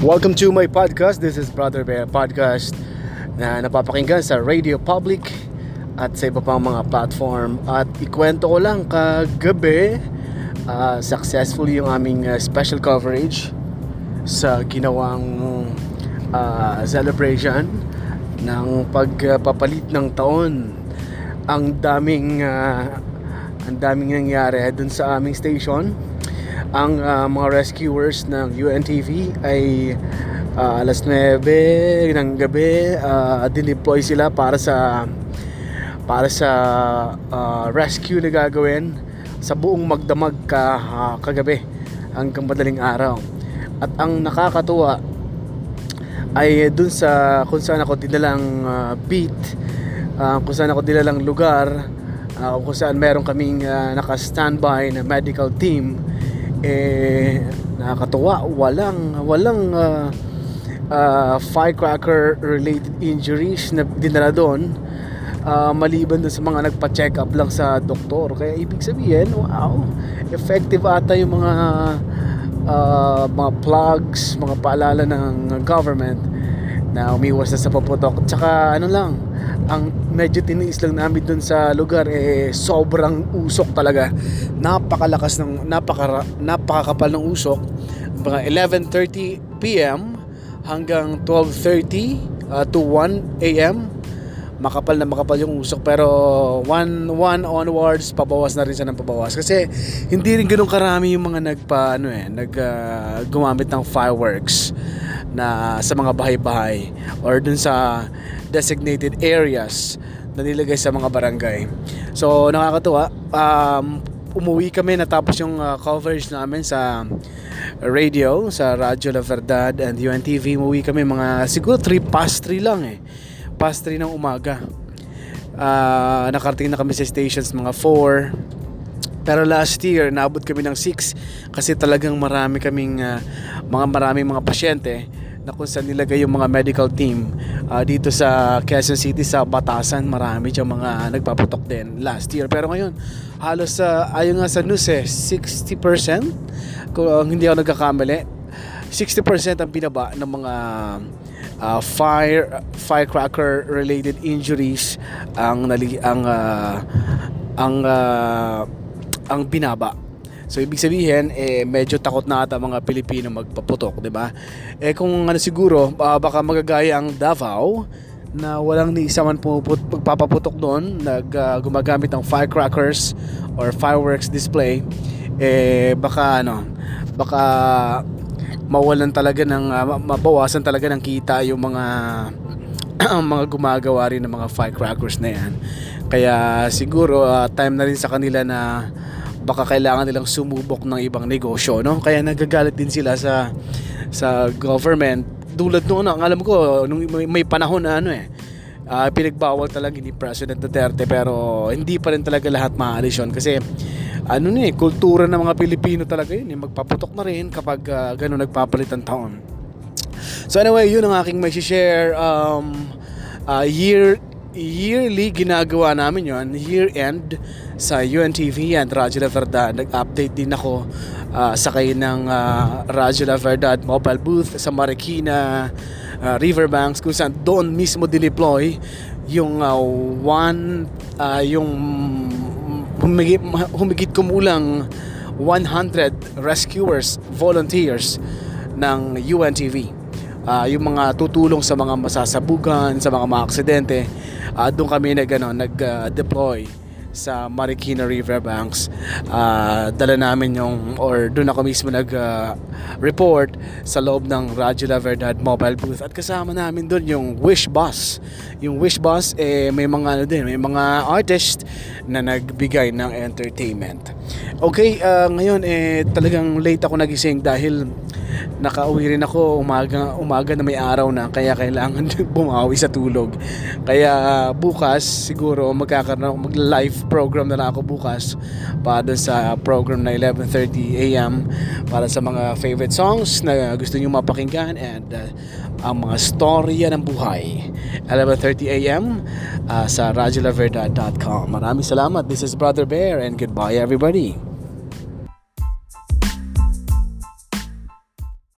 Welcome to my podcast. This is Brother Bear Podcast na napapakinggan sa Radio Public at sa iba pang mga platform. At ikwento ko lang kagabi, uh, successful yung aming uh, special coverage sa ginawang uh, celebration ng pagpapalit ng taon. Ang daming uh, ang daming nangyari dun sa aming station ang uh, mga rescuers ng UNTV ay uh, alas 9 ng gabi uh, dineploy sila para sa para sa uh, rescue na gagawin sa buong magdamag ka, uh, kagabi hanggang madaling araw. At ang nakakatuwa ay dun sa kung saan ako dinalang uh, beat uh, kung saan ako dinalang lugar uh, kung saan meron kaming uh, naka-standby na medical team eh nakakatuwa. Walang walang uh, uh, firecracker related injuries na dinala doon uh, maliban doon sa mga nagpa-check up lang sa doktor. Kaya ibig sabihin wow effective ata yung mga uh, mga plugs mga paalala ng government na umiwas na sa paputok. Tsaka ano lang ang medyo tiniis lang namin dun sa lugar eh sobrang usok talaga. Napakalakas ng napaka napakakapal ng usok. Mga 11:30 PM hanggang 12:30 uh, to 1 AM makapal na makapal yung usok. Pero 1 1 onwards pabawas na rin siya ng pabawas. Kasi hindi rin ganoon karami yung mga nagpa ano eh nag uh, gumamit ng fireworks na sa mga bahay-bahay or dun sa designated areas na nilagay sa mga barangay. So nakakatuwa. Um, umuwi kami natapos yung uh, coverage namin sa radio sa Radyo La Verdad and UNTV umuwi kami mga siguro 3 past 3 lang eh. Past 3 ng umaga. Uh, nakarating na kami sa stations mga 4 pero last year naabot kami ng 6 kasi talagang marami kaming uh, mga maraming mga pasyente na kung saan nilagay yung mga medical team uh, dito sa Quezon City sa Batasan marami dyan mga nagpaputok din last year. Pero ngayon halos uh, ayon nga sa news eh 60% kung uh, hindi ako nagkakamali 60% ang binaba ng mga uh, fire firecracker related injuries ang nali, ang uh, ang uh, ang binaba So ibig sabihin eh medyo takot na ata mga Pilipino magpaputok, 'di ba? Eh kung ano siguro uh, baka magagaya ang Davao na walang ni isa man puput pagpapaputok doon, nag uh, gumagamit ng firecrackers or fireworks display, eh baka ano, baka mawalan talaga ng uh, mabawasan talaga ng kita yung mga mga gumagawa rin ng mga firecrackers na yan. Kaya siguro uh, time na rin sa kanila na baka kailangan nilang sumubok ng ibang negosyo no? Kaya nagagalit din sila sa sa government. Tulad noon ang alam ko nung may, may panahon na ano eh uh, pinagbawal talaga ni President Duterte pero hindi pa rin talaga lahat maalis yun. Kasi ano ni eh, kultura ng mga Pilipino talaga yun eh, magpaputok na rin kapag uh, gano'n nagpapalit ang taon. So anyway yun ang aking may share um, uh, year yearly ginagawa namin yon year end sa UNTV and Radyo La Verdad. Nag-update din ako uh, sakay ng uh, Radyo La Verdad mobile booth sa Marikina uh, Riverbanks kung saan doon mismo dineploy yung uh, one uh, yung humigit, humigit kumulang 100 rescuers volunteers ng UNTV uh, yung mga tutulong sa mga masasabugan, sa mga mga aksidente, uh, doon kami nag, ano, nag-deploy uh, sa Marikina River Banks. Uh, dala namin yung or doon ako mismo nag uh, sa loob ng Radyo La Verdad mobile booth. At kasama namin doon yung Wish Bus yung Wish Bus eh may mga ano din may mga artist na nagbigay ng entertainment. Okay uh, ngayon eh talagang late ako nagising dahil nakauwi rin ako umaga umaga na may araw na kaya kailangan bumawi sa tulog. Kaya bukas siguro magkakaroon mag program na ako bukas para sa program na 11:30 AM para sa mga favorite songs na gusto niyo mapakinggan and uh, ang mga storya ng buhay 11:30 AM uh, sa radiolaverdad.com Maraming salamat. This is Brother Bear and goodbye everybody.